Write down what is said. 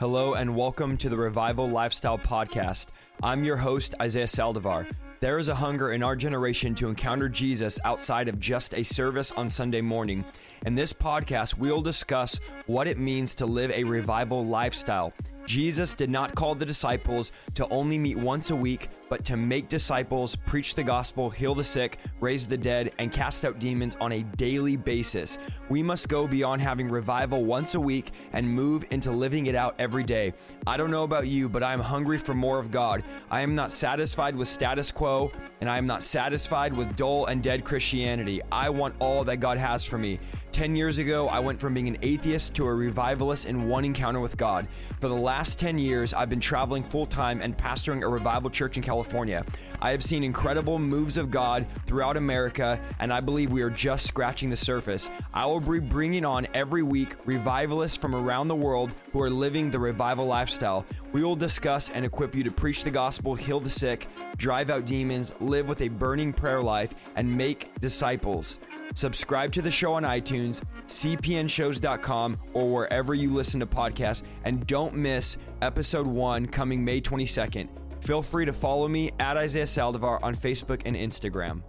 Hello and welcome to the Revival Lifestyle Podcast. I'm your host, Isaiah Saldivar. There is a hunger in our generation to encounter Jesus outside of just a service on Sunday morning. In this podcast, we'll discuss what it means to live a revival lifestyle. Jesus did not call the disciples to only meet once a week, but to make disciples, preach the gospel, heal the sick, raise the dead, and cast out demons on a daily basis. We must go beyond having revival once a week and move into living it out every day. I don't know about you, but I am hungry for more of God. I am not satisfied with status quo, and I am not satisfied with dull and dead Christianity. I want all that God has for me. 10 years ago, I went from being an atheist to a revivalist in one encounter with God. For the last 10 years, I've been traveling full time and pastoring a revival church in California. I have seen incredible moves of God throughout America, and I believe we are just scratching the surface. I will be bringing on every week revivalists from around the world who are living the revival lifestyle. We will discuss and equip you to preach the gospel, heal the sick, drive out demons, live with a burning prayer life, and make disciples. Subscribe to the show on iTunes, cpnshows.com, or wherever you listen to podcasts. And don't miss episode one coming May 22nd. Feel free to follow me at Isaiah Saldivar on Facebook and Instagram.